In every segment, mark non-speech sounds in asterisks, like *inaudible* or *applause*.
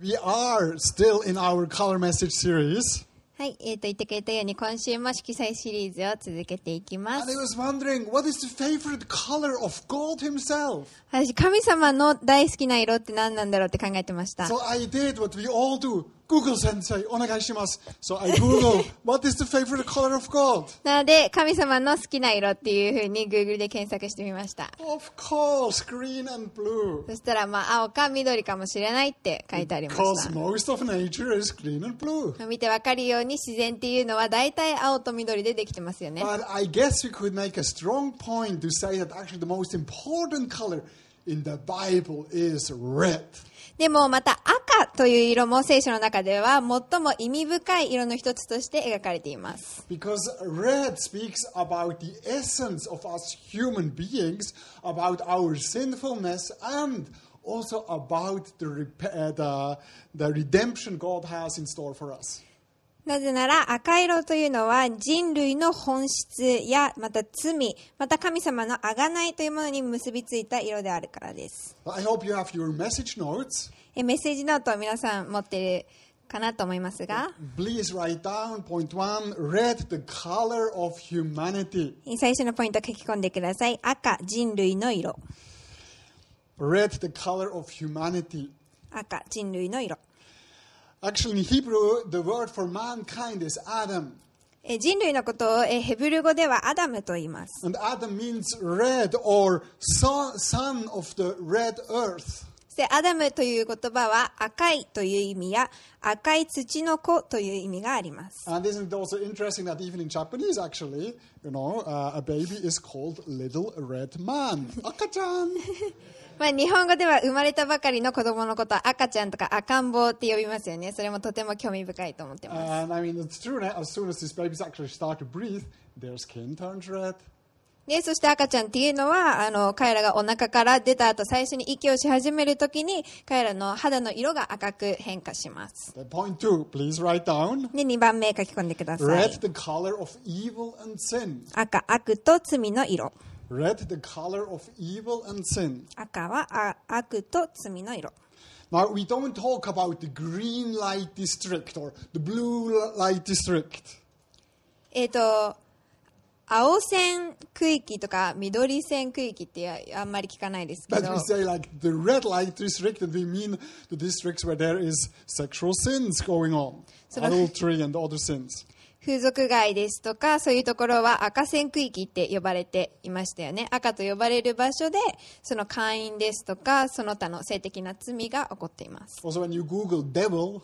We are still in our color message series. はい、えー、と言ってくれたように今週も色彩シリーズを続けていきま And I す was wondering, what is the favorite color of God Himself? 私神様の大好きな色って何なんだろうって考えてました So I did what we all do. Google sensei, onegaishimasu. So I Google, what is the favorite color of God? なので神様の好きな色っていうふうに Google で検索してみました Of course, green and blue. そしたらまあ青か緑かもしれないって書いてありました most of nature is green and blue. 見てわかるように自然っていうのは大体青と緑でできてますよね But I guess we could make a strong point to say that actually the most important color in the Bible is red. でもまた赤という色も聖書の中では最も意味深い色の一つとして描かれています Because red speaks about the essence of us human beings, about our sinfulness, and also about the, the, the redemption God has in store for us. なぜなら赤色というのは人類の本質やまた罪、また神様の贖いというものに結びついた色であるからです。I hope you have your message notes. えメッセージノートを皆さん持っているかなと思いますが、Please write down point one red, the color of humanity. 最初のポイントを書き込んでください。赤、人類の色。Red, the color of humanity. 赤、人類の色。Actually, in Hebrew, the word for mankind is Adam. え人類のことをえヘブル語ではアダムと言います。And Adam means red or son, of the red earth. そしてアダムという言葉は赤いという意味や赤い土の子という意味があります。And isn't it also interesting that even in Japanese, actually, you know, uh, a baby is called little red man. Akachan. まあ、日本語では生まれたばかりの子供のこと赤ちゃんとか赤ん坊って呼びますよね。それもとても興味深いと思ってます。で、そして赤ちゃんっていうのは、あの、彼らがお腹から出た後、最初に息をし始めるときに、彼らの肌の色が赤く変化します。で、2番目書き込んでください。赤、悪と罪の色。Red, the color of evil and sin. 赤はあ悪と罪の色。 Now, we don't talk about the green light district or the blue light district. えっ、と、青線区域とか緑線区域ってあんまり聞かないですけ But ど we、say like the red light district, and we mean the districts where there is sexual sins going on, So the- adultery and other sins. 風俗街ですとかそういうところは赤線区域って呼ばれていましたよね赤と呼ばれる場所でその会員ですとかその他の性的な罪が起こっています Also, when you Google devil,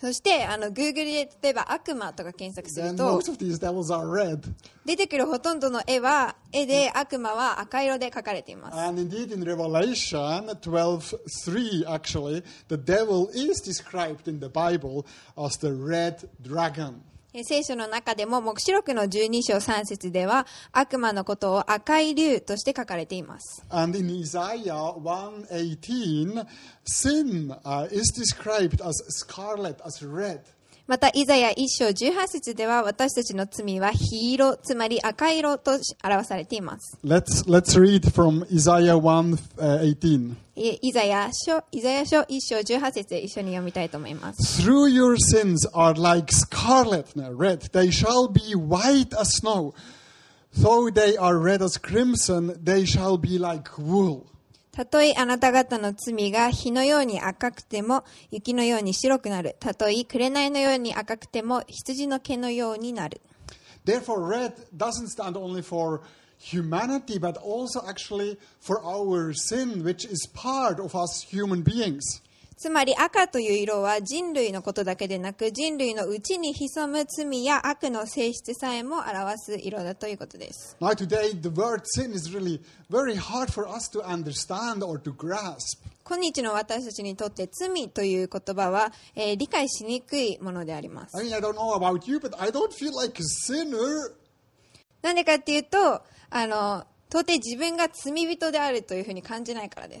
そしてあの Google で例えば悪魔とか検索すると most of these devils are red. 出てくるほとんどの絵は絵で悪魔は赤色で描かれています And indeed, in Revelation 12:3, actually, the devil is described in the Bible as the red dragon. え聖書の中でも黙示録の12章3節では悪魔のことを赤い竜として書かれています And in Isaiah 1:18, sin is described as scarlet, as red. また、イザヤ一章18節では、私たちの罪は黄色、つまり赤色と表されています。Let's let's read from Isaiah 1:18. えイザヤ書、イザヤ書一章18節で一緒に読みたいと思います。Through your sins are like scarlet, red. They shall be white as snow. Though they are red as crimson, they shall be like wool. たとえあなた方の罪が火のように赤くても雪のように白くなる。たとえ紅のように赤くても羊の毛のようになる。Therefore, red doesn't stand only for humanity, but also actually for our sin, which is part of us human beings. つまり赤という色は人類のことだけでなく人類の内に潜む罪や悪の性質さえも表す色だということです。今日の私たちにとって罪という言葉は、えー、理解しにくいものであります。I、なんでかっていうとあの、到底自分が罪人であるというふうに感じないからです。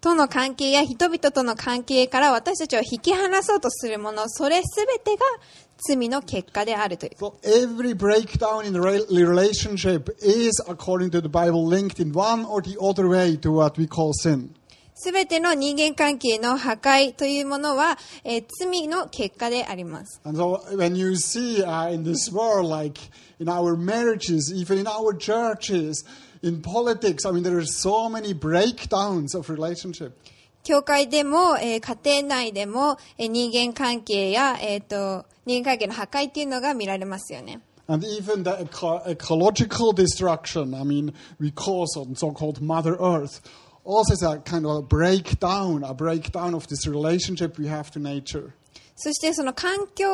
との関係や人々との関係から私たちを引き離そうとするもの、それすべてが罪の結果であるという。So every breakdown in the re- relationship is, according to the Bible, linked in one or the other way to what we call sin. すべての人間関係の破壊というものは、えー罪の結果であります。And so when you see uh, in this world, like in our marriages, even in our churches, in politics, I mean, there are so many breakdowns of relationship. 教会でも、えー家庭内でも、えー人間関係や、えっ、と、人間関係の破壊っていうのが見られますよね。 And even the eco- ecological destruction, I mean, we cause on so-called Mother Earth, also is a kind of a breakdown, a breakdown of this relationship we have to nature. そしてその環境、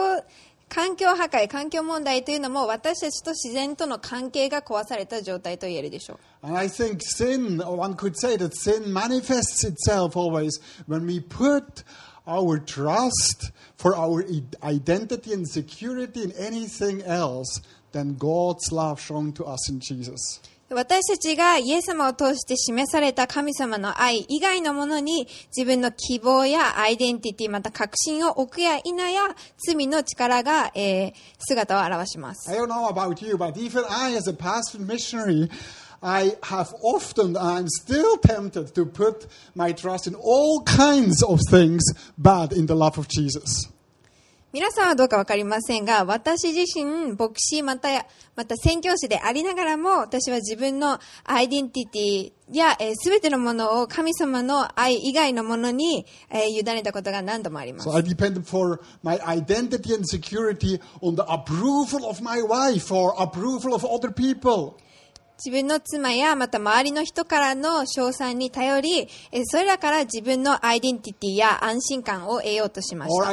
環境破壊、環境問題というのも私たちと自然との関係が壊された状態と言えるでしょう。私たちがイエス様を通して示された神様の愛以外のものに自分の希望やアイデンティティまた確信を置くや否や罪の力が、えー姿を現します。I don't know about you, but even I, as a past missionary, I have often, I'm still tempted to put my trust in all kinds of things bad in the love of Jesus. 皆さんはどうかわかりませんが、私自身、牧師また、また宣教師でありながらも、私は自分のアイデンティティや、えー、全てのものを神様の愛以外のものに、えー委ねたことが何度もあります。So 自分の妻やまた周りの人からの称賛に頼り、それらから自分のアイデンティティや安心感を得ようとしました。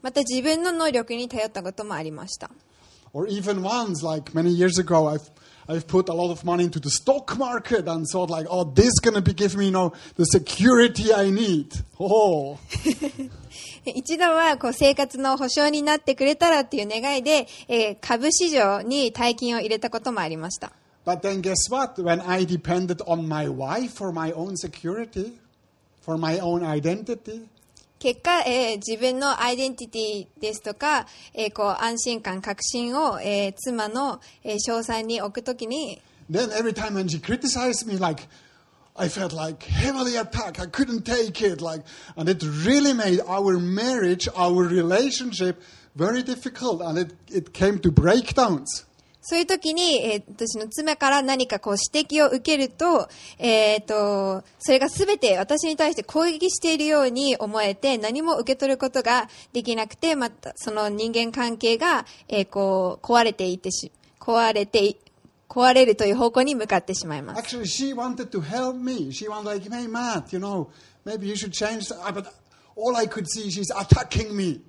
また自分の能力に頼ったこともありました。I've put a lot of money into the stock market and thought like, oh, this is going to be give me, you know, the security I need. Oh. *laughs* 一度はこう生活の保障になってくれたらっていう願いで、えー株市場に大金を入れたこともありました。 But then guess what? When I depended on my wife for my own security, for my own identity, 結果、えー自分のアイデンティティですとか、えーこう安心感、確信を、えー妻の、えー称賛に置くときに、then every time when she criticized me, like, I felt like heavily attacked. I couldn't take it. Like, and it really made our marriage, our relationship very difficult. And it, it came to breakdowns. そういう時に、えー私の妻から何かこう指摘を受けると、えっ、ーと、それが全て私に対して攻撃しているように思えて、何も受け取ることができなくて、また、その人間関係が、えーこう、壊れていってし、壊れてい、壊れるという方向に向かってしまいます。Actually, she wanted to help me. She wanted like, hey, Matt, you know, maybe you should change, but all I could see, she's attacking me.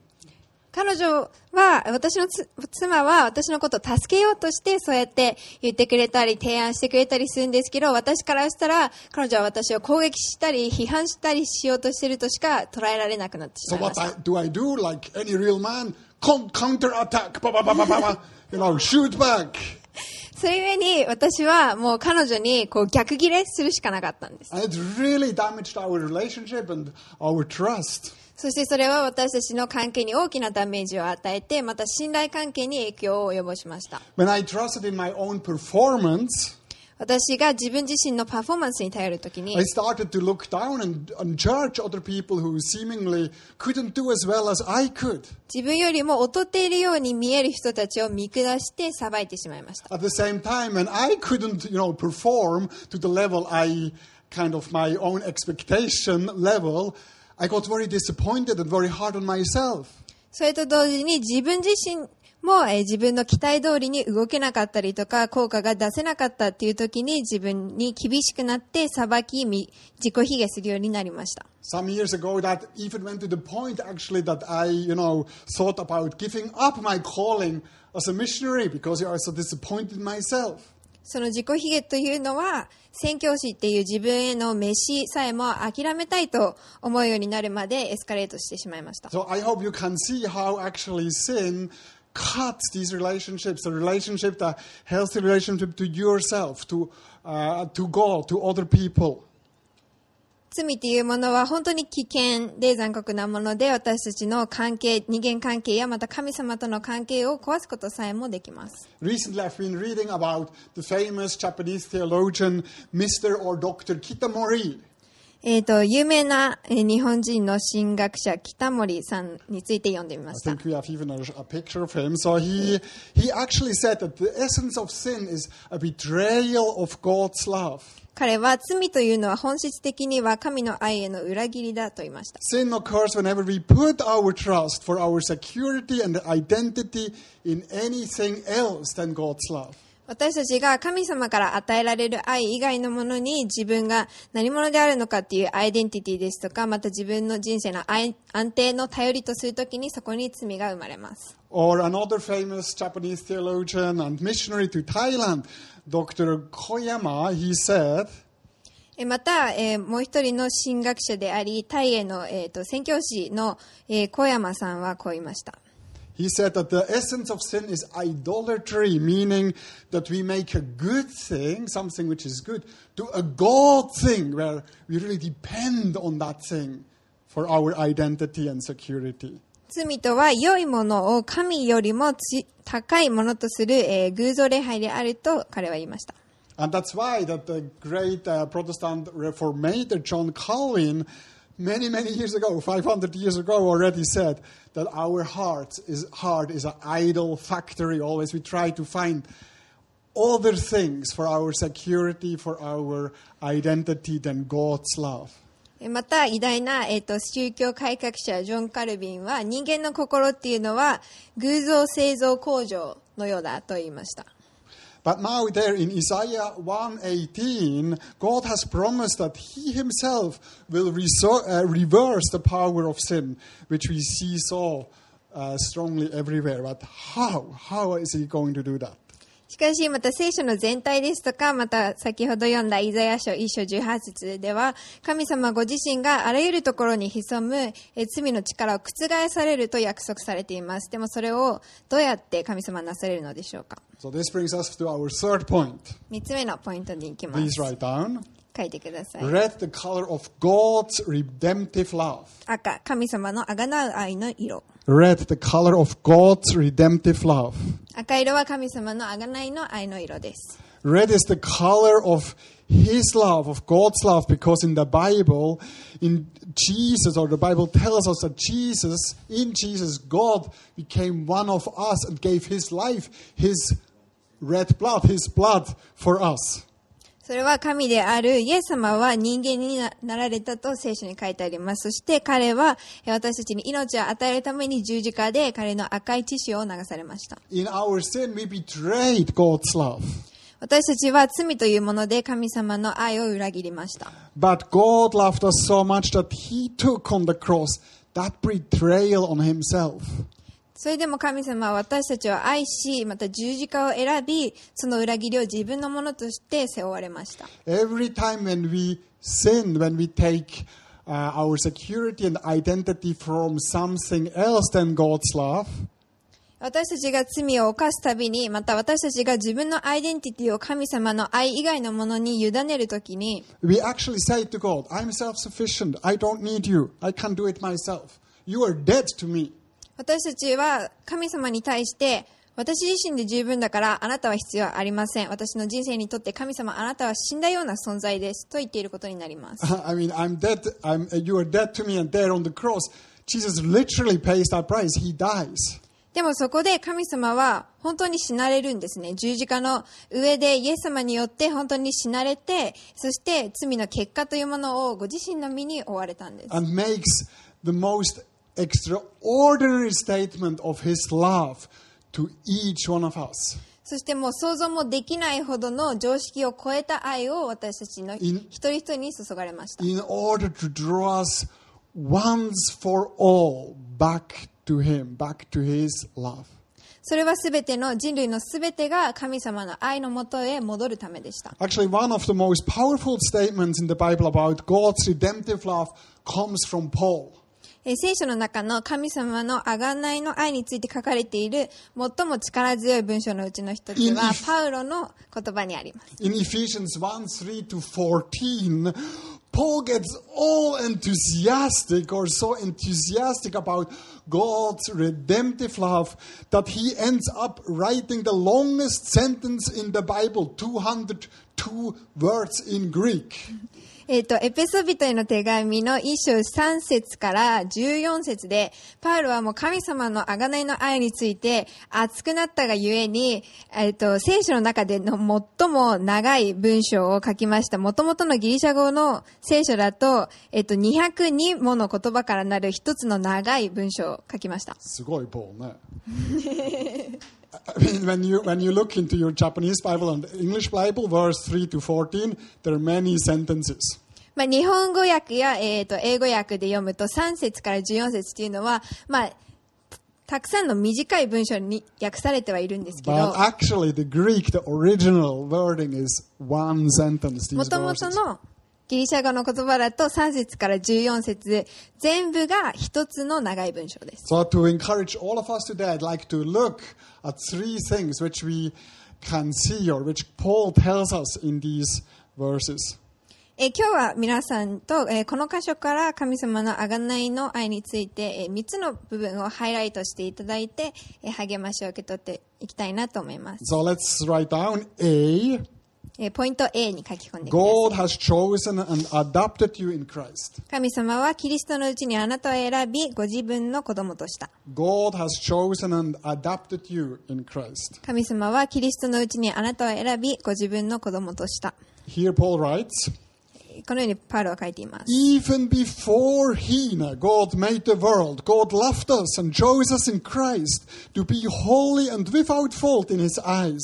彼女は、私のつ妻は私のことを助けようとして、そうやって言ってくれたり、提案してくれたりするんですけど、私からしたら、彼女は私を攻撃したり、批判したりしようとしているとしか捉えられなくなってしまいま what した I, do I do? Like any real man, Con- counterattack, ba, ba, ba, ba, ba, ba, you know, shoot back. *laughs* それゆえに、私はもう彼女にこう逆ギレするしかなかったんです。And it really damaged our relationship and our trust. そしてそれは私たちの関係に大きなダメージを与えて、また信頼関係に影響を及ぼしました。When I trusted in my own performance, 私が自分自身のパフォーマンスに頼るときに I、started to look down and, and judge other people who seemingly couldn't do as well as I could. 自分よりも劣っているように見える人たちを見下して裁いてしまいました。At the same time, when I couldn't, you know, perform to the level I kind of my own expectation level, I got very disappointed and very hard on myself. それと同時に自分自身も、えー自分の期待通りに動けなかったりとか、効果が出せなかったっていう時に自分に厳しくなって裁き、み自己卑下するようになりました。Some years ago, that even went to the point actually that I, you know, thought about giving up my calling as a missionary because I was so disappointed in myself. その自己卑下というのは、宣教師っていう自分への飯さえも諦めたいと思うようになるまでエスカレートしてしまいました。So I hope you can see how actually sin cuts these relationships, the relationship, the healthy relationship to yourself, to, uh, to God, to other people. 罪というものは本当に危険で残酷なもので私たちの関係、人間関係やまた神様との関係を壊すことさえもできます。えっと有名な日本人の神学者、北森さんについて読んでみました。彼は罪というのは本質的には神の愛への裏切りだと言いました。Sin occurs whenever we put our trust for our security and identity in anything else than God's love. 私たちが神様から与えられる愛以外のものに自分が何者であるのかっていうアイデンティティですとか、また自分の人生の愛安定の頼りとするときにそこに罪が生まれます。Or another famous Japanese theologian and missionary to Thailand, Dr. Koyama, he said, えまた、えーもう一人の神学者であり、タイへの、えー、と宣教師の、えー小山さんはこう言いました。he said that the essence of sin is idolatry, meaning that we make a good thing, something which is good, to a God thing where we really depend on that thing for our identity and security. 罪とは良いものを神よりもつ高いものとする、えー偶像礼拝であると彼は言いました。 And that's why that the great uh, Protestant reformator John Calvin, many many years ago, 500 years ago, already said that our heart is heart is an idol factory. Always we try to find other things for our security, for our identity than God's love. えまた偉大な、えー、と宗教改革者ジョン・カルビンは人間の心っていうのは偶像製造工場のようだと言いました。 But now there in Isaiah 1:18, God has promised that He Himself will uh, reverse the power of sin, which we see so uh, strongly everywhere. But how? How is He going to do that? しかし、また聖書の全体ですとか、また先ほど読んだイザヤ書一章18節では、神様ご自身があらゆるところに潜むえ罪の力を覆されると約束されています。でもそれをどうやって神様はなされるのでしょうか？So this brings us to our third point. 三つ目のポイントに行きま Please す。write down. 書いてください。Red, the color of God's redemptive love. 赤、神様のあがなう愛の色。Red, the color of God's redemptive love. 赤色は神様のあがないの愛の色です。 Red is the color of His love, of God's love, because in the Bible, in Jesus, or the Bible tells us that Jesus, in Jesus, God became one of us and gave His life, His red blood, His blood for us. それは神であるイエス様は人間にななられたと聖書に書いてあります。そして彼はえ私たちに命を与えるために十字架で彼の赤い血潮を流されました。In our sin, we betrayed God's love. 私たちは罪というもので神様の愛を裏切りました。But God loved us so much that He took on the cross that betrayal on Himself. それでも神様は私たちを愛し、また十字架を選び、その裏切りを自分のものとして背負われました。Every time when we sin, when we take uh, our security and identity from something else than God's love, 私たちが罪を犯すたびに、また私たちが自分のアイデンティティを神様の愛以外のものに委ねるときに、we actually say to God, I'm self sufficient. I don't need you. I can do it myself. You are dead to me. 私たちは神様に対して、私自身で十分だからあなたは必要ありません。私の人生にとって神様あなたは死んだような存在です。と言っていることになります。I mean, I'm dead. I'm, you are dead to me. And there on the cross, Jesus literally pays that price. He dies. でもそこで神様は本当に死なれるんですね。十字架の上でイエス様によって本当に死なれて、そして罪の結果というものをご自身の身に追われたんです。and makes the most extraordinary statement of his love to each one of us. そしてもう想像もできないほどの常識を超えた愛を私たちの In- 一人一人に注がれました。 in order to draw us once for all back to him, back to his love. それはすべての人類のすべてが神様の愛のもとへ戻るためでした。 Actually, one of the most powerful statements in the Bible about God's redemptive love comes from Paul. えー聖書の中の神様の贖いの愛について書かれている最も力強い文章のうちの一つはパウロの言葉にあります。In Ephesians 1 3 to 14, Paul gets all enthusiastic or so enthusiastic about God's redemptive love that he ends up writing the longest sentence in the Bible, 202 words in Greek. えっ、と、エペソビトへの手紙の一章3節から14節で、パウロはもう神様の贖いの愛について熱くなったがゆえに、えっ、と、聖書の中での最も長い文章を書きました。元々のギリシャ語の聖書だと、えっ、と、202もの言葉からなる一つの長い文章を書きました。すごい Paul ね。*laughs* I mean, when you, when you look into your Japanese Bible and English Bible, verse 3 to 14, there are many sentences. まあ、日本語訳や、えっ、と、英語訳で読むと3節から14節っていうのは、まあ、たくさんの短い文章に訳されてはいるんですけ But ど、actually, the Greek, the original wording is one sentence. These もとも.とのギリシャ語の言葉だと3節から14節で全部が一つの長い文章です。So to encourage all of us today, I'd like to look three things which we can see or which Paul tells us in these verses. えー今日は皆さんと、えーこの箇所から神様の贖いの愛について、え3つの部分をハイライトしていただいて、えー励ましを受け取っていきたいなと思います。So let's write down A. えーポイント A に書き込んでください。God has chosen and adopted you in Christ. 神様はキリストのうちにあなたを選び、ご自分の子供とした。God has chosen and adopted you in Christ. 神様はキリストのうちにあなたを選び、ご自分の子供とした。Here Paul writes, このようにパウロは書いています。Even before he, God made the world, God loved us and chose us in Christ to be holy and without fault in his eyes.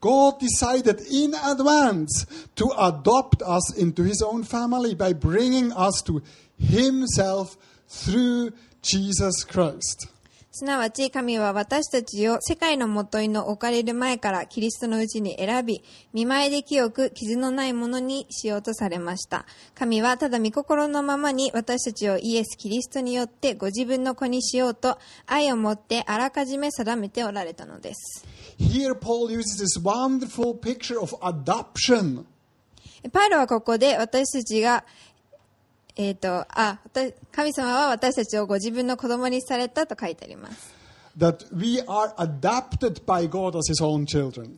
God decided in advance to adopt us into his own family by bringing us to himself through Jesus Christ. すなわち神は私たちを世界のもといの置かれる前からキリストのうちに選び、見舞いで清く傷のないものにしようとされました。神はただ御心のままに私たちをイエス・キリストによってご自分の子にしようと愛を持ってあらかじめ定めておられたのです。Here Paul uses this wonderful picture of adoption. パウロはここで私たちが、えっ、と、あ、私神様は私たちをご自分の子供にされたと書いてあります。That we are adopted by God as his own children.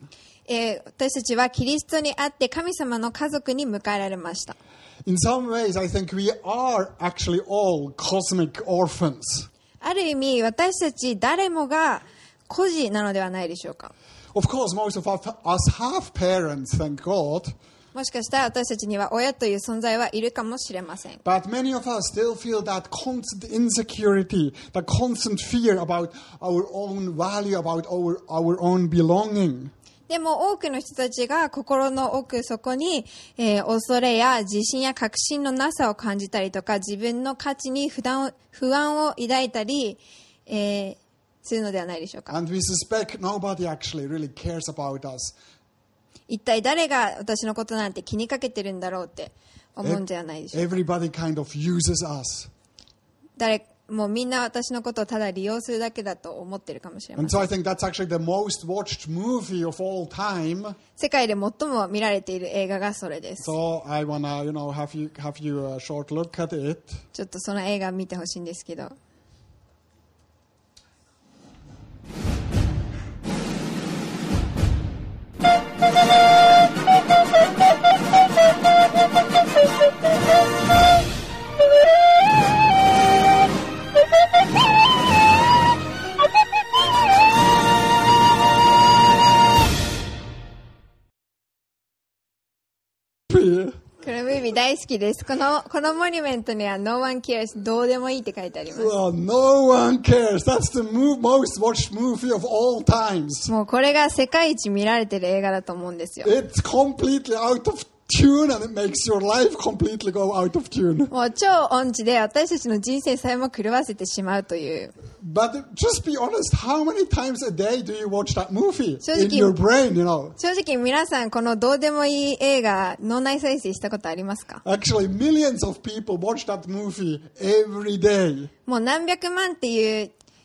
えー私たちはキリストにあって神様の家族に迎えられました。In some ways, I think we are actually all cosmic orphans. ある意味、私たち誰もが孤児なのではないでしょうか。Of course, most of us have parents, thank God, もしかしたら私たちには親という存在はいるかもしれません。but many of us still feel that constant insecurity, that constant fear about our own value, about our, our own belonging. でも多くの人たちが心の奥底に、えー恐れや自信や確信のなさを感じたりとか自分の価値に不安を不安を抱いたり、えーするのではないでしょうか。一体誰が私のことなんて気にかけてるんだろうって思うんじゃないでしょうか。誰もうみんな私のことをただ利用するだけだと思ってるかもしれません。世界で最も見られている映画がそれです。ちょっとその映画見てほしいんですけど。Thank you. このムービー大好きです。この、このモニュメントには No one cares どうでもいいって書いてあります。Oh, no one cares. That's the mo- most watched movie of all times. もうこれが世界一見られてる映画だと思うんですよ。It's completely out of tune and it makes your life completely go out of tune. もう超音痴で私たちの人生さえも狂わせてしまうという。But just be honest, how many times a day do you watch that movie So in the- your brain, you know? 正直皆さんこのどうでもいい映画脳内再生したことありますか Actually, millions of people watch that movie every day. もう何百万っていう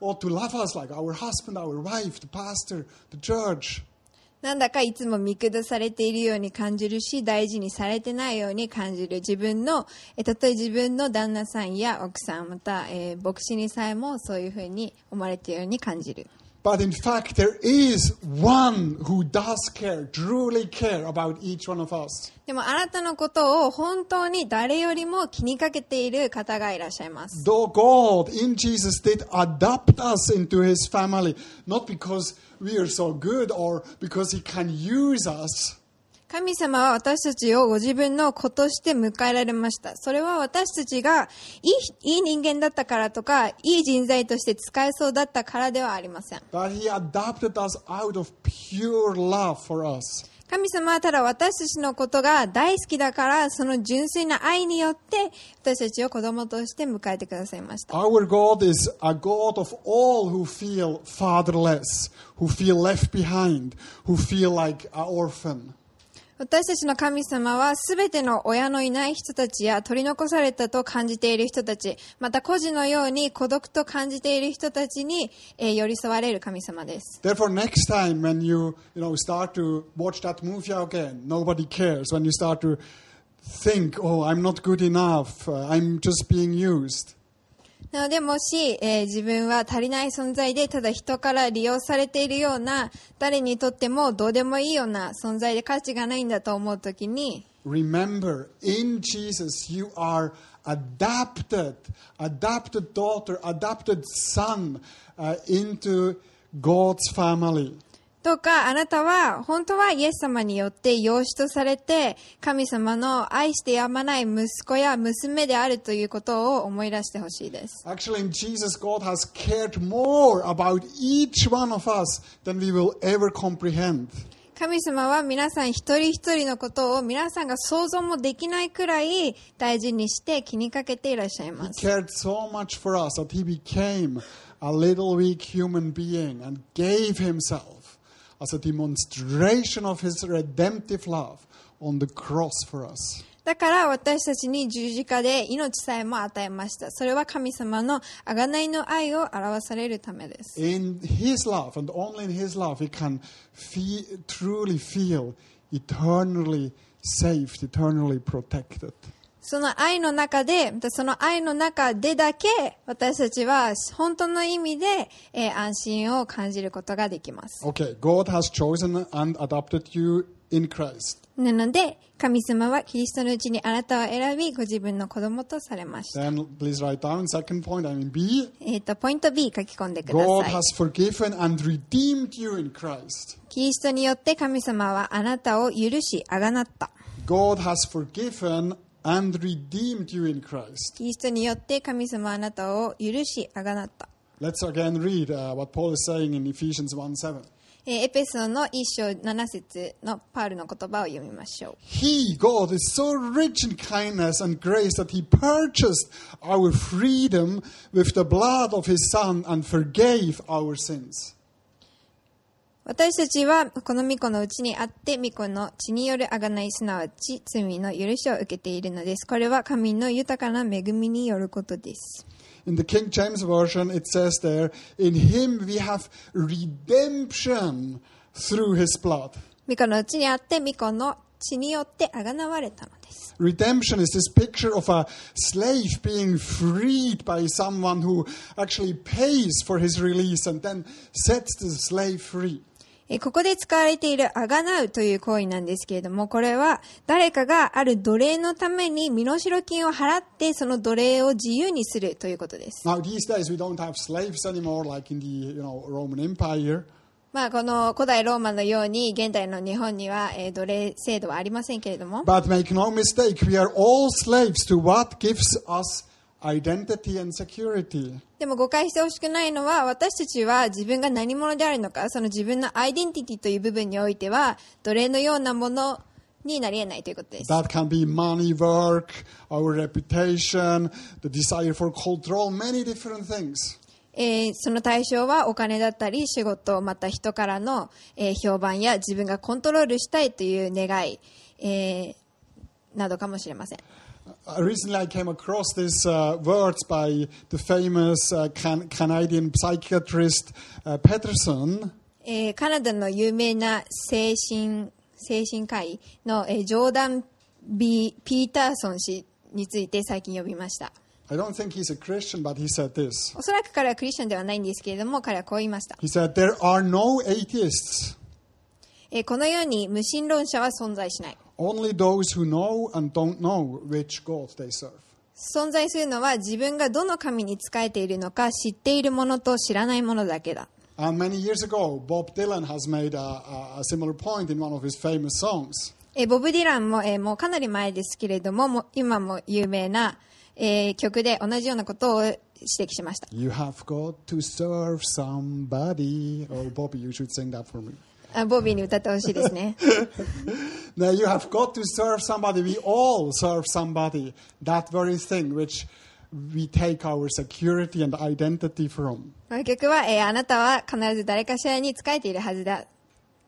ought to love us, like our husband, our wife, the pastor, the church. なんだかいつも見下されているように感じるし、大事にされてないように感じる自分の、えたとえ自分の旦那さんや奥さん、また、えー牧師にさえもそういうふうに思われているように感じる。But in fact, there is one who does care, truly care about each one of us. でもあなたのことを本当に誰よりも気にかけている方がいらっしゃいます。 Though God in Jesus did adopt us into his family, not because we are so good or because he can use us, 神様は私たちをご自分の子として迎えられました。それは私たちがいいいい人間だったからとか、いい人材として使えそうだったからではありません。神様はただ私たちのことが大好きだから、その純粋な愛によって私たちを子供として迎えてくださいました。Our God is a God of all who feel fatherless, who feel left behind, who feel like an orphan. 私たちの神様はすべての親のいない人たちや取り残されたと感じている人たち、また孤児のように孤独と感じている人たちに、えー寄り添われる神様です。Therefore, next time when you, you know, start to watch that movie again, nobody cares. When you start to think, oh, I'm not good enough, uh, I'm just being used. なので、もし、えー自分は足りない存在で、ただ人から利用されているような、誰にとってもどうでもいいような存在で価値がないんだと思うときに、Remember, in Jesus, you are adapted, adapted daughter, adapted son uh, into God's family. どうかあなたは本当はイエス様によって養子とされて神様の愛してやまない息子や娘であるということを思い出してほしいです。Actually, in Jesus, God has cared more about each one of us than we will ever comprehend. 神様は皆さん一人一人のことを皆さんが想像もできないくらい大事にして気にかけていらっしゃいま He す。cared so much for us that He became a little weak human being and gave Himself as a demonstration of His redemptive love on the cross for us. だから私たちに十字架で命さえも与えました。それは神様の贖いの愛を表されるためです。 In His love and only in His love, we can fe- truly feel eternally saved, eternally protected. その愛の中で、またその愛の中でだけ、私たちは本当の意味で、えー安心を感じることができます。Okay, God has chosen and adopted you in Christ. なので、神様はキリストのうちにあなたを選び、ご自分の子供とされました。Then please write down second point, I mean B. えっ、と、ポイント B 書き込んでくだ God さい has。forgiven and redeemed you in Christ. キリストによって神様はあなたを許し、あがなった。God has forgiven and redeemed you in Christ. キリストによって神様はあなたを許し、あがなった。 Let's again read uh, what Paul is saying in Ephesians 1 7. えーエペソの一章七節のパウルの言葉を読みましょう。 He, God, is so rich in kindness and grace that He purchased our freedom with the blood of His Son and forgave our sins. 私たちはこの御子のうちにあって御子の血による贖いすなわち罪の許しを受けているのですこれは神の豊かな恵みによることです In the King James Version, it says there, In Him we have redemption through His blood. 御子のうちにあって御子の血によって贖われたのです Redemption is this picture of a slave being freed by someone who actually pays for his release and then sets the slave free. ここで使われているあがなうという行為なんですけれども、これは誰かがある奴隷のために身代金を払ってその奴隷を自由にするということです。まあ、この古代ローマのように現代の日本には奴隷制度はありませんけれども。Identity and security. でも誤解してほしくないのは私たちは自分が何者であるのかその自分のアイデンティティという部分においては奴隷のようなものになり得ないということです。That can be money, work, our reputation, the desire for control, many different things. えーその対象はお金だったり仕事また人からの、えー評判や自分がコントロールしたいという願い、えーなどかもしれません。Uh, recently, I came across these uh, words by the famous uh, can- Canadian psychiatrist uh, Peterson. えーカナダの有名な精神精神科医の、えージョーダン・ビピーターソン氏について最近読みました。I don't think he's a Christian, but he said this. おそらく彼はクリスチャンではないんですけれども彼はこう言いました。He said, There are no atheists, えーこのように無神論者は存在しない。Only those who know and don't know which God they serve. 存在するのは自分がどの神に仕えているのか知っているものと知らないものだけだ。And many years ago, Bob Dylan has made a, a, similar point in one of his famous songs. えーボブ・ディランも,、えーもうかなり前ですけれどももう今も有名な、えー曲で同じようなことを指摘しました。You have got to serve somebody. Oh, Bobby, you should sing that for me. あボビーに歌ってほしいですね。 Now, you *laughs* have got to serve somebody. We all serve somebody. That very thing which we take our security and identity from. この曲は、えーあなたは必ず誰かしらに仕えているはずだっ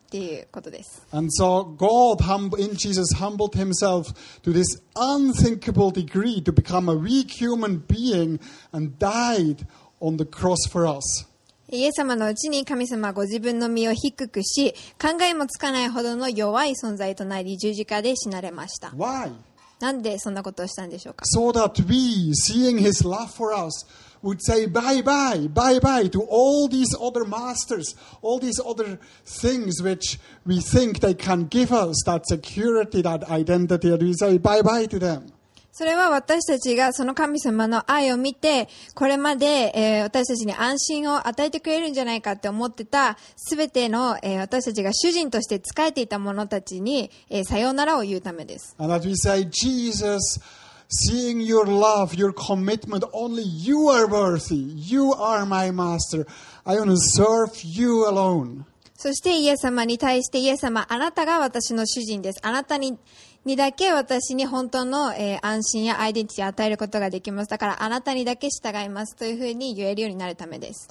ていうことです。 And so God hum- in Jesus humbled himself to this unthinkable degree to become a weak human being and died on the cross for us. イエス様のうちに神様はご自分の身を低くし、考えもつかないほどの弱い存在となり十字架で死なれました。Why? なんでそんなことをしたんでしょうか So that we, seeing his love for us, would say bye bye, bye bye to all these other masters, all these other things which we think they can give us, that security, that identity, and we say bye bye to them. それは私たちがその神様の愛を見て、これまで、えー私たちに安心を与えてくれるんじゃないかって思ってた、すべての、えー私たちが主人として仕えていた者たちに、えーさようならを言うためです。And that we say, Jesus, seeing your love, your commitment, only you are worthy. You are my master. I want to serve you alone. そしてイエス様に対して、イエス様、あなたが私の主人です。あなたに、にだけ私に本当の、えー、安心やアイデンティティを与えることができます。だからあなたにだけ従いますというふうに言えるようになるためです。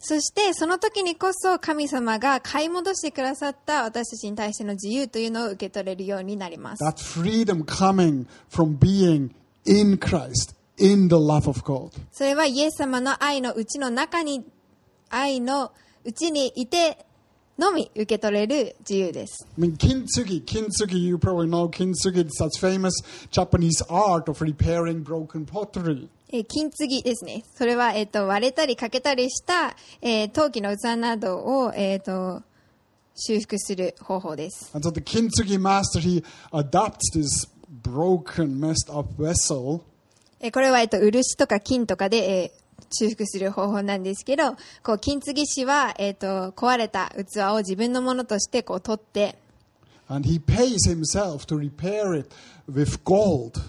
そしてその時にこそ神様が買い戻してくださった私たちに対しての自由というのを受け取れるようになります。In the love of God. それはイエス様の愛のうちの中に、愛のうちにいてのみ受け取れる自由です。I mean, kintsugi, kintsugi, you probably know kintsugi, it's that famous Japanese art of repairing broken pottery. えー金継ぎですね。それは、えっ、と、割れたり欠けたりした、えー陶器の器などを、えっ、と、修復する方法です。And so the kintsugi master, he adopts this broken, messed up vessel えーこれは、えっ、と、漆とか金とかで、えー修復する方法なんですけど、こう、金継ぎ師は、えっ、と、壊れた器を自分のものとして、こう、取って、and he pays himself to repair it with gold.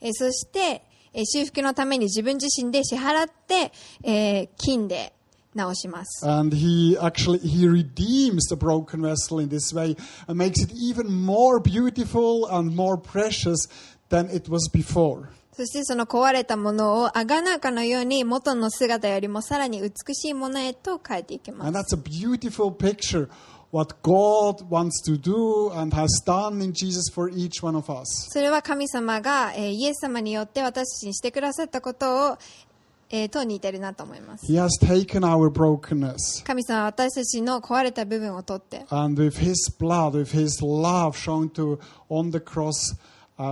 えーそして、えー修復のために自分自身で支払って、えー金で直します。And he actually he redeems the broken vessel in this way and makes it even more beautiful and more precious than it was before. そしてその壊れたものをあがなかのように元の姿よりもさらに美しいものへと変えていきます。それは神様が、イエス様によって私たちにしてくださったことを、えー、と似てるなと思います。神様は私たちの壊れた部分を取って。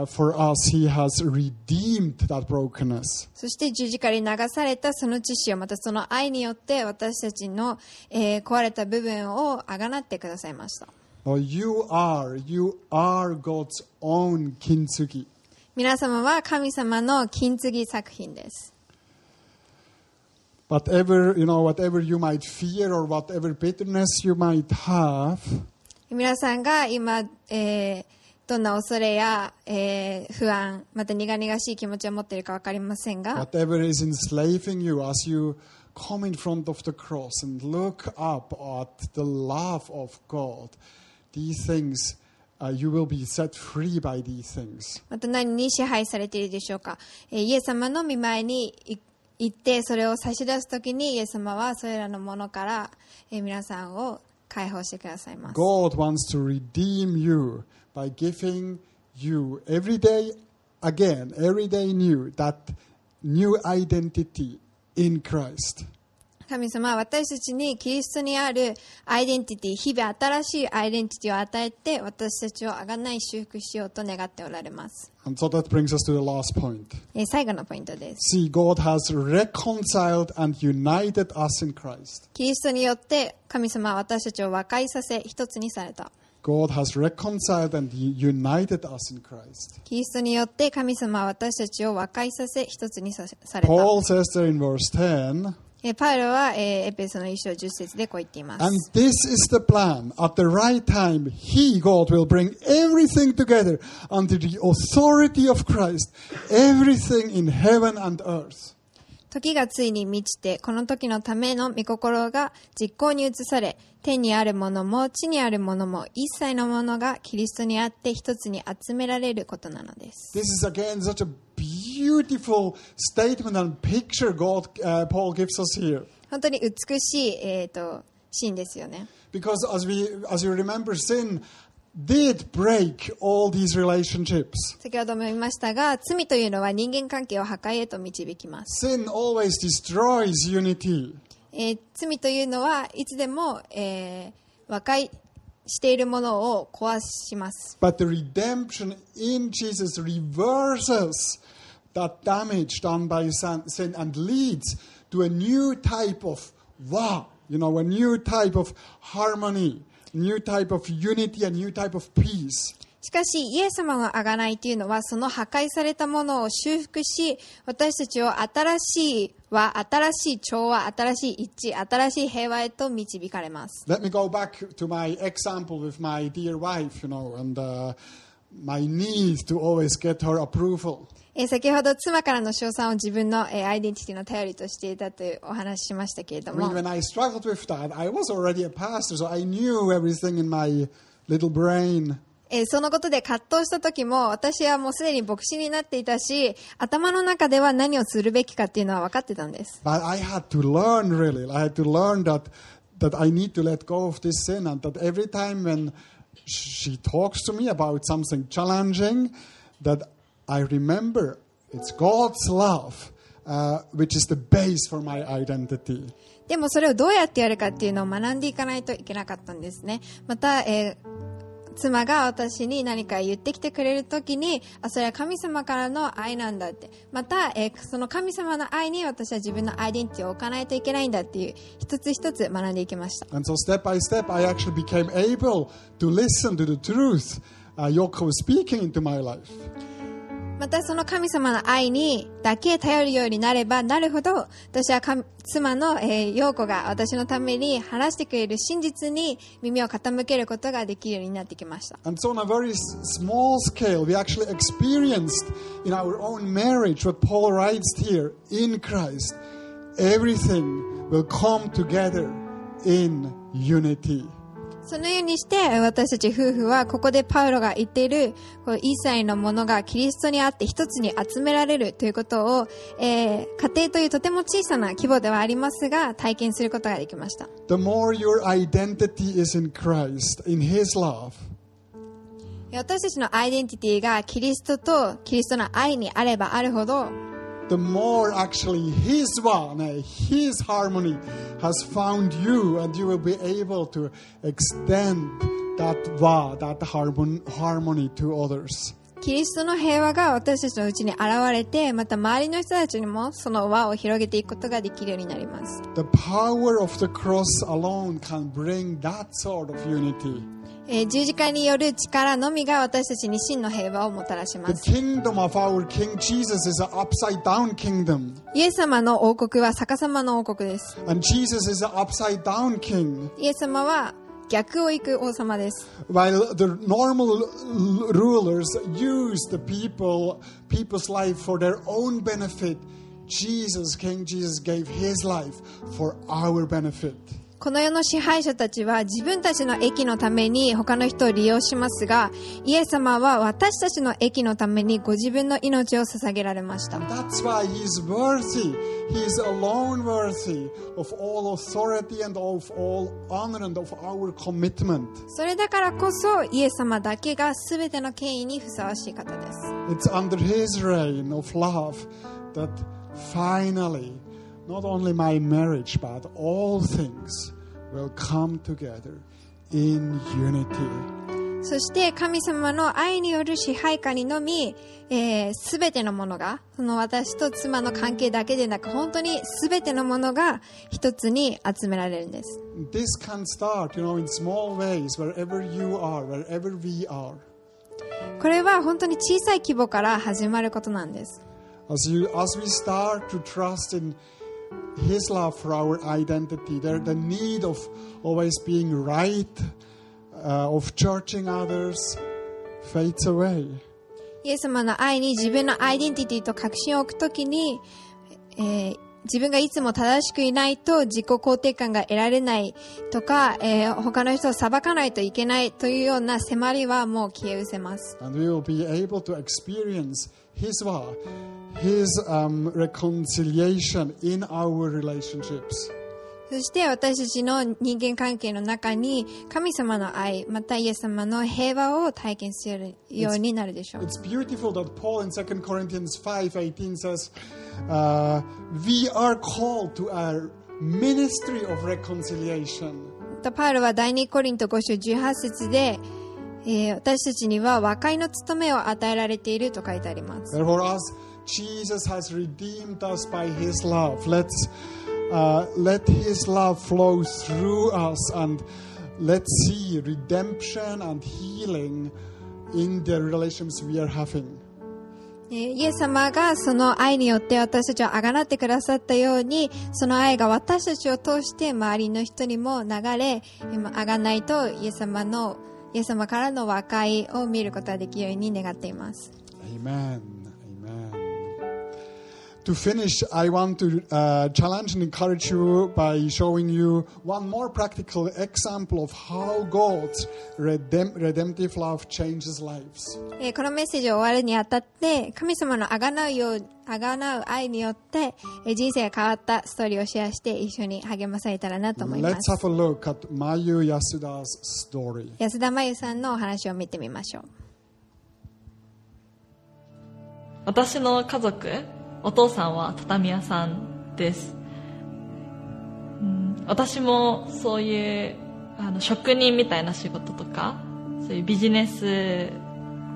For us, He has redeemed that brokenness. そして十字架に流されたその知識をまたその愛によって私たちの、えー壊れた部分をあがなってくださいました Oh, you are, you are God's own kintsugi. 皆様は神様の金継ぎ作品です Whatever, you know, whatever you might fear or whatever bitterness you might have, 皆さんが今、えーどんな恐れや、え、不安、また苦々しい気持ちを持っているか分かりませんが、また何に支配されているでしょうか、え、イエス様の見前に行ってそれを差し出すときにイエス様はそれらのものから、え、皆さんを解放してくださいます。God wants to redeem you 神様は私たちにキリストにあるアイデンティティ、日々新しいアイデンティティを与えて私たちをあがない修復しようと願っておられます。So、最後のポイントです。See, キリストによって神様は私たちを和解させ、一つにされた。God has reconciled and united us in Christ. キリストによって神様は私たちを和解させ一つにさされた Paul says there in verse 10, えーパウロは、えーエペソの一章10節でこう言っています and this is the plan. At the right time, He, God, will bring everything together under the authority of Christ, everything in heaven and earth. 時がついに満ちてこの時のための御心が実行に移され天にあるものも地にあるものも一切のものがキリストにあって一つに集められることなのです This is again such a beautiful statement and picture God, uh, Paul gives us here. 本当に美しい、えー、とシーンですよね Because as we, as you remember, sin did break all these relationships. 先ほども言いましたが罪というのは人間関係を破壊へと導きます、Sin always destroys unity. えー罪というのはいつでも、えー和解しているものを壊します But the redemption in Jesus reverses that damage done by sin sin and leads to a new type of wow, you know, a new type of harmony, new type of unity, a new type of peace. しかし、イエス様の贖いというのは、その破壊されたものを修復し、私たちを新しい和、新しい調和、新しい一致、新しい平和へと導かれます。Let me go back to my example with my dear wife, you know, and uh, my need to always get her approval. えー先ほど妻からの称賛を自分の、えーアイデンティティの頼りとしていたというお話ししましたけれども、when I struggled with that, I was already a pastor, so I knew everything in my little brain. えーそのことで葛藤した時も、私はもうすでに牧師になっていたし、頭の中では何をするべきかっていうのは分かってたんです。But I had to learn really. I had to learn that that I need to let go of this sin, and that every time when she talks to me about something challenging, that I remember it's God's love, uh, which is the base for my identity. でもそれをどうやってやるかっていうのを学んでいかないといけなかったんですね。また、えー妻が私に何か言ってきてくれるときに、あ、それは神様からの愛なんだって。また、えーその神様の愛に私は自分のアイデンティティを置かないといけないんだっていう、一つ一つ学んでいきました。And so, step by step, I actually became able to listen to the truth uh, Yoko was speaking into my life. またその神様の愛にだけ頼るようになればなるほど私は妻の、えー、陽子が私のために話してくれる真実に耳を傾けることができるようになってきました And so, on a very small scale, we actually experienced in our own marriage what Paul writes here in Christ. Everything will come together in unity. そのようにして私たち夫婦はここでパウロが言っているこう一切のものがキリストにあって一つに集められるということを、えー家庭というとても小さな規模ではありますが体験することができました。The more your identity is in Christ, in His love, 私たちのアイデンティティがキリストとキリストの愛にあればあるほど the more actually His one, uh, His harmony has found you, and you will be able to extend that va, that harmon- harmony to others. キリストの平和が私たちのうちに現れて、また周りの人たちにもその輪を広げていくことができるようになります。 The power of the cross alone can bring that sort of unity. えー十字架による力のみが私たちに真の平和をもたらし The ます。kingdom of our King Jesus is an upside down kingdom, イエス様の王国は逆さまの王国です。and Jesus is an upside down king. イエス様は逆を行く王様です。While the normal rulers use the people, people's life for their own benefit, Jesus, King Jesus, gave his life for our benefit. この世の支配者たちは自分たちの益のために他の人を利用しますが、イエス様は私たちの益のためにご自分の命を捧げられました。それだからこそイエス様だけが全ての権威にふさわしい方です。Not only my marriage, but all things will come together in unity. そして神様の愛による支配下にのみ、えー、全てのものが、その私と妻の関係だけでなく、本当に全てのものが一つに集められるんです。This can start, you know, in small ways, wherever you are, wherever we are. これは本当に小さい規模から始まることなんです。As, you, as we start to trust in His love for our identity, there, the need of always being right, uh, of judging others, fades away. イエス様の愛に自分のアイデンティティと確信を置くときに、えー自分がいつも正しくいないと自己肯定感が得られないとか、えー他の人を裁かないといけないというような迫りはもう消え失せます。And we will be able to experience His love, His um, reconciliation in our relationships. そして私たちの人間関係の中に神様の愛、またイエス様の平和を体験するようになるでしょう。It's beautiful that Paul in 2 Corinthians 5:18 says, uh, "We are called to a ministry of reconciliation." パウルは第2コリント5章18節で、えー私たちには和解の務めを与えられていると書いてあります。Therefore, as Jesus has redeemed us by His love, let's uh, let His love flow through us, and let's see redemption and healing in the relationships we are having. えーイエス様がその愛によって私たちをあがなってくださったように、その愛が私たちを通して周りの人にも流れ、今あがないとイエス様の、イエス様からの和解を見ることができるように願っています。Amen. To finish, I want to uh, challenge and encourage you by showing you one more practical example of how God's redem- redemptive love changes lives. えーこのメッセージを終わるにあたって、神様のあがなうよう、あがなう愛によって、えー人生が変わったストーリーをシェアして一緒に励まされたらなと思いま Let's す。have a look at Mayu Yasuda's story. 安田真由さんのお話を見てみましょう。私の家族お父さんは畳屋さんです、うん、私もそういうあの職人みたいな仕事とかそういうビジネス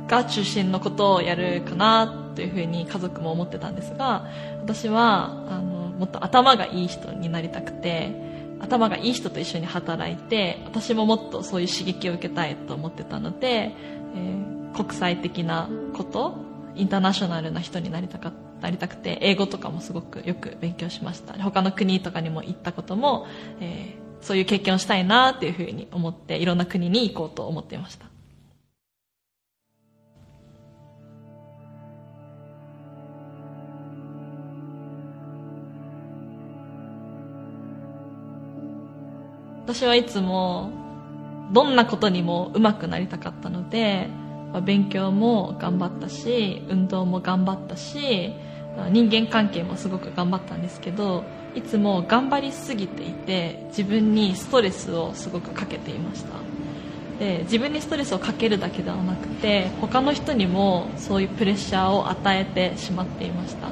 が中心のことをやるかなというふうに家族も思ってたんですが私はあのもっと頭がいい人になりたくて頭がいい人と一緒に働いて私ももっとそういう刺激を受けたいと思ってたので、えー国際的なことインターナショナルな人になりたかった。なりたくて英語とかもすごくよく勉強しました。他の国とかにも行ったことも、えーそういう経験をしたいなっていうふうに思っていろんな国に行こうと思っていました。私はいつもどんなことにも上手くなりたかったので勉強も頑張ったし運動も頑張ったし人間関係もすごく頑張ったんですけどいつも頑張りすぎていて自分にストレスをすごくかけていました。で自分にストレスをかけるだけではなくて他の人にもそういうプレッシャーを与えてしまっていました。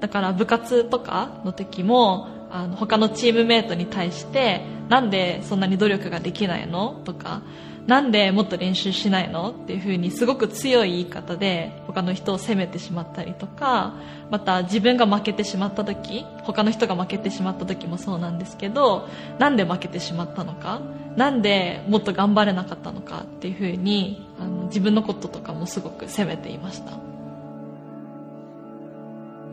だから部活とかの時もあの他のチームメイトに対してなんでそんなに努力ができないの？とかなんでもっと練習しないのっていうふうにすごく強い言い方で他の人を責めてしまったりとかまた自分が負けてしまった時他の人が負けてしまった時もそうなんですけどなんで負けてしまったのかなんでもっと頑張れなかったのかっていうふうにあの自分のこととかもすごく責めていました。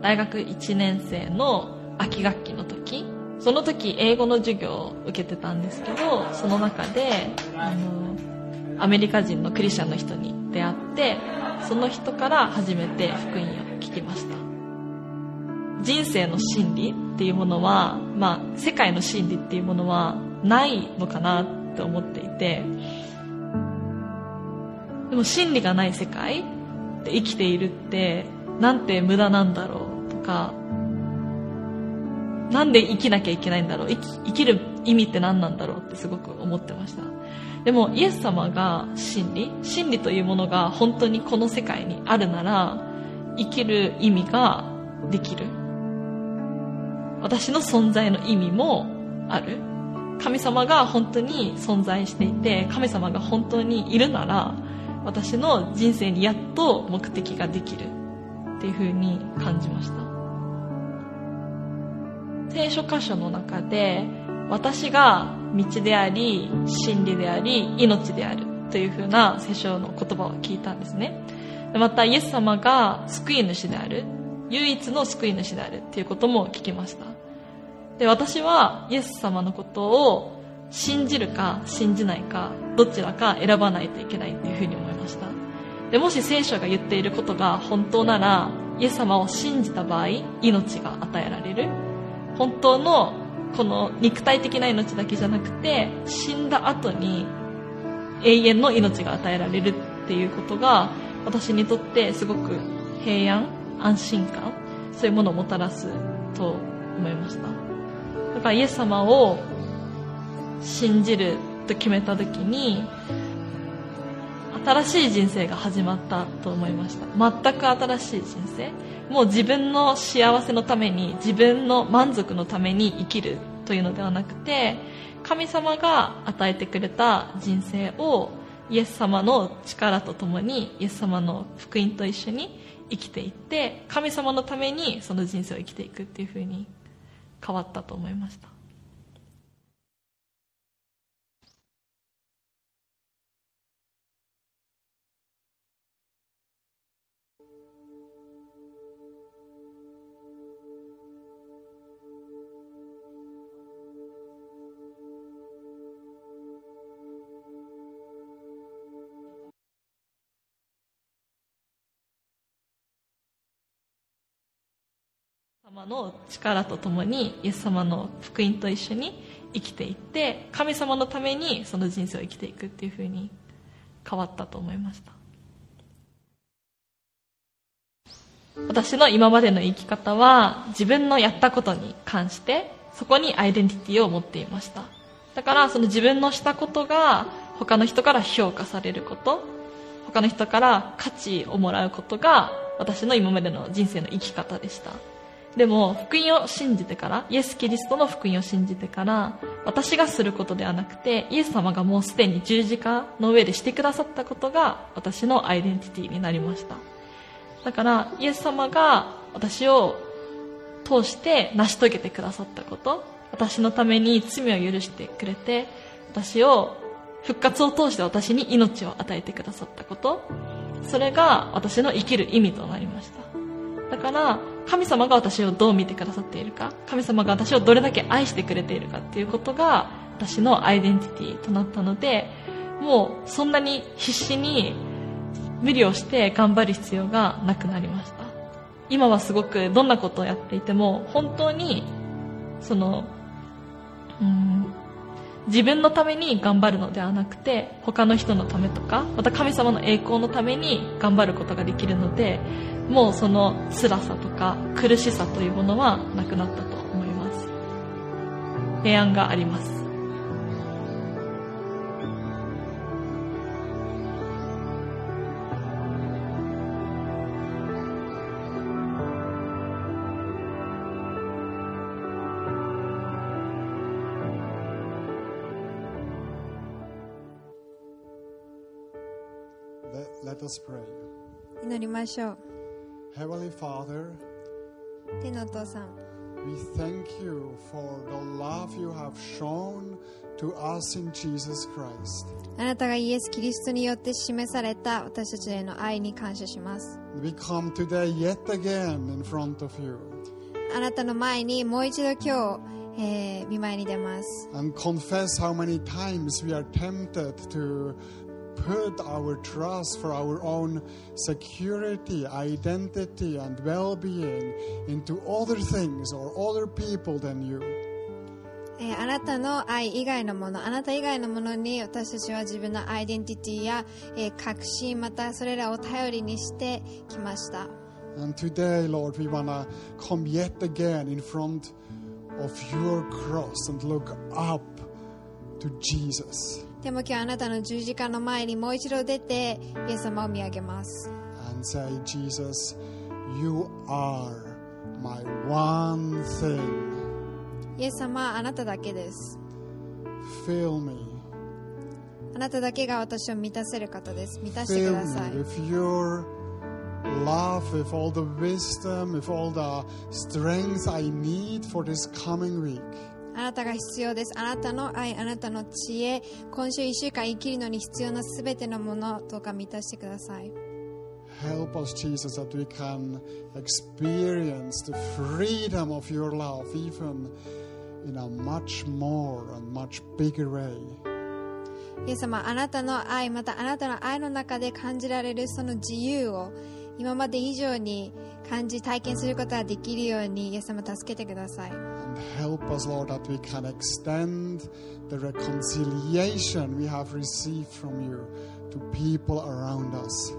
大学1年生の秋学期の時その時英語の授業を受けてたんですけどその中であのアメリカ人のクリスチャンの人に出会ってその人から初めて福音を聞きました。人生の真理っていうものは、まあ、世界の真理っていうものはないのかなって思っていて。でも真理がない世界で生きているってなんて無駄なんだろうとかなんで生きなきゃいけないんだろう？生き生きる意味って何なんだろうってすごく思ってました。でもイエス様が真理真理というものが本当にこの世界にあるなら生きる意味ができる。私の存在の意味もある。神様が本当に存在していて神様が本当にいるなら私の人生にやっと目的ができるっていうふうに感じました。聖書箇所の中で私が道であり真理であり命であるというふうな聖書の言葉を聞いたんですね。またイエス様が救い主である。唯一の救い主であるっていうことも聞きました。で私はイエス様のことを信じるか信じないかどちらか選ばないといけないっていうふうに思いました。でもし聖書が言っていることが本当ならイエス様を信じた場合命が与えられる。本当のこの肉体的な命だけじゃなくて死んだ後に永遠の命が与えられるっていうことが私にとってすごく平安安心感そういうものをもたらすと思いました。だからイエス様を信じると決めた時に新しい人生が始まったと思いました。全く新しい人生。もう自分の幸せのために自分の満足のために生きるというのではなくて神様が与えてくれた人生をイエス様の力とともにイエス様の福音と一緒に生きていって神様のためにその人生を生きていくっていうふうに変わったと思いました。様の力とともにイエス様の福音と一緒に生きていって神様のためにその人生を生きていくっていうふうに変わったと思いました。私の今までの生き方は自分のやったことに関してそこにアイデンティティを持っていました。だからその自分のしたことが他の人から評価されること他の人から価値をもらうことが私の今までの人生の生き方でした。でも福音を信じてからイエス・キリストの福音を信じてから私がすることではなくてイエス様がもうすでに十字架の上でしてくださったことが私のアイデンティティになりました。だからイエス様が私を通して成し遂げてくださったこと私のために罪を許してくれて私を復活を通して私に命を与えてくださったことそれが私の生きる意味となりました。だから神様が私をどう見てくださっているか神様が私をどれだけ愛してくれているかっていうことが私のアイデンティティとなったのでもうそんなに必死に無理をして頑張る必要がなくなりました。今はすごくどんなことをやっていても本当にそのうん自分のために頑張るのではなくて他の人のためとかまた神様の栄光のために頑張ることができるのでもうその辛さとか苦しさというものはなくなったと思います。平安があります。Let, let us pray. 祈りましょう Heavenly Father, 天のお父さん we thank you for the love you have shown to us in Jesus Christ. あなたがイエス・キリストによって示された私たちへの愛に感謝します We come today yet again in front of you あなたの前にもう一度今日、えー見舞いに出ます and confess how many times we are tempted to put our trust for our own security, identity, and well being into other things or other people than you. えーあなたの愛以外のものあなた以外のものに私たちは自分のアイデンティティや、えー確信またそれらを頼りにしてきました And today, Lord, we want to come yet again in front of your cross and look up to Jesus でも今日あなたの十字架の前にもう一度出てイエス様を見上げます and say, Jesus, you are my one thing. イエス様あなただけです Fill me. あなただけが私を満たせる方です満たしてください with your love, with all the wisdom, with all the strength I need for this coming week. あなたが必要ですあなたの愛あなたの知恵今週1週間生きるのに必要なすべてのものどうか満たしてください Help us, Jesus, that we can experience the freedom of your love even in a much more and much bigger way. イエス様あなたの愛またあなたの愛の中で感じられるその自由を今まで以上に感じ体験することができるようにイエス様助けてください help us, Lord, that we can extend the reconciliation we have received from you to people around us.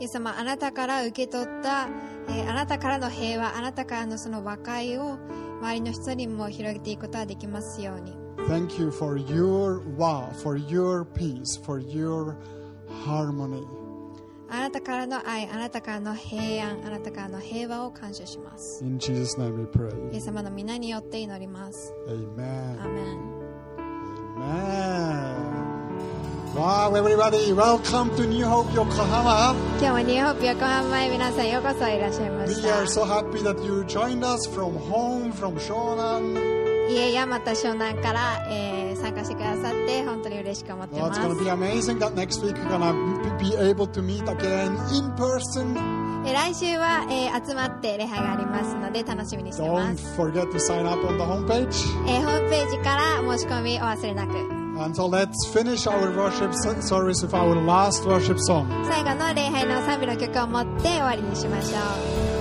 イエス様あなたから受け取った、えーあなたからの平和あなたからのその和解を周りの人にも広げていくことができますように Thank you for your wow, for your peace, for your harmony. あなたからの愛あなたからの平安あなたからの平和を感謝します In Jesus' name we イ pray. エス様の皆によって祈ります Amen. アーメン Amen. Wow, everybody, welcome to New Hope Yokohama. 今日もニューホープ横浜へ皆さんようこそいらっしゃいま We し are た so happy that you joined us from home, from Shonan. 家やまた湘南から、えー参加してくださって本当に嬉しく思って Well, ま it's す going to be amazing that next week we're going to be able to meet again in person. えー来週は、えー集まって礼拝がありますので楽しみにしてま Don't す、forget to sign up on the homepage. えーホームページから申し込みお忘れなく And so let's finish our worship service with our last worship song. 最後の礼拝の賛美の曲を持って終わりにしましょう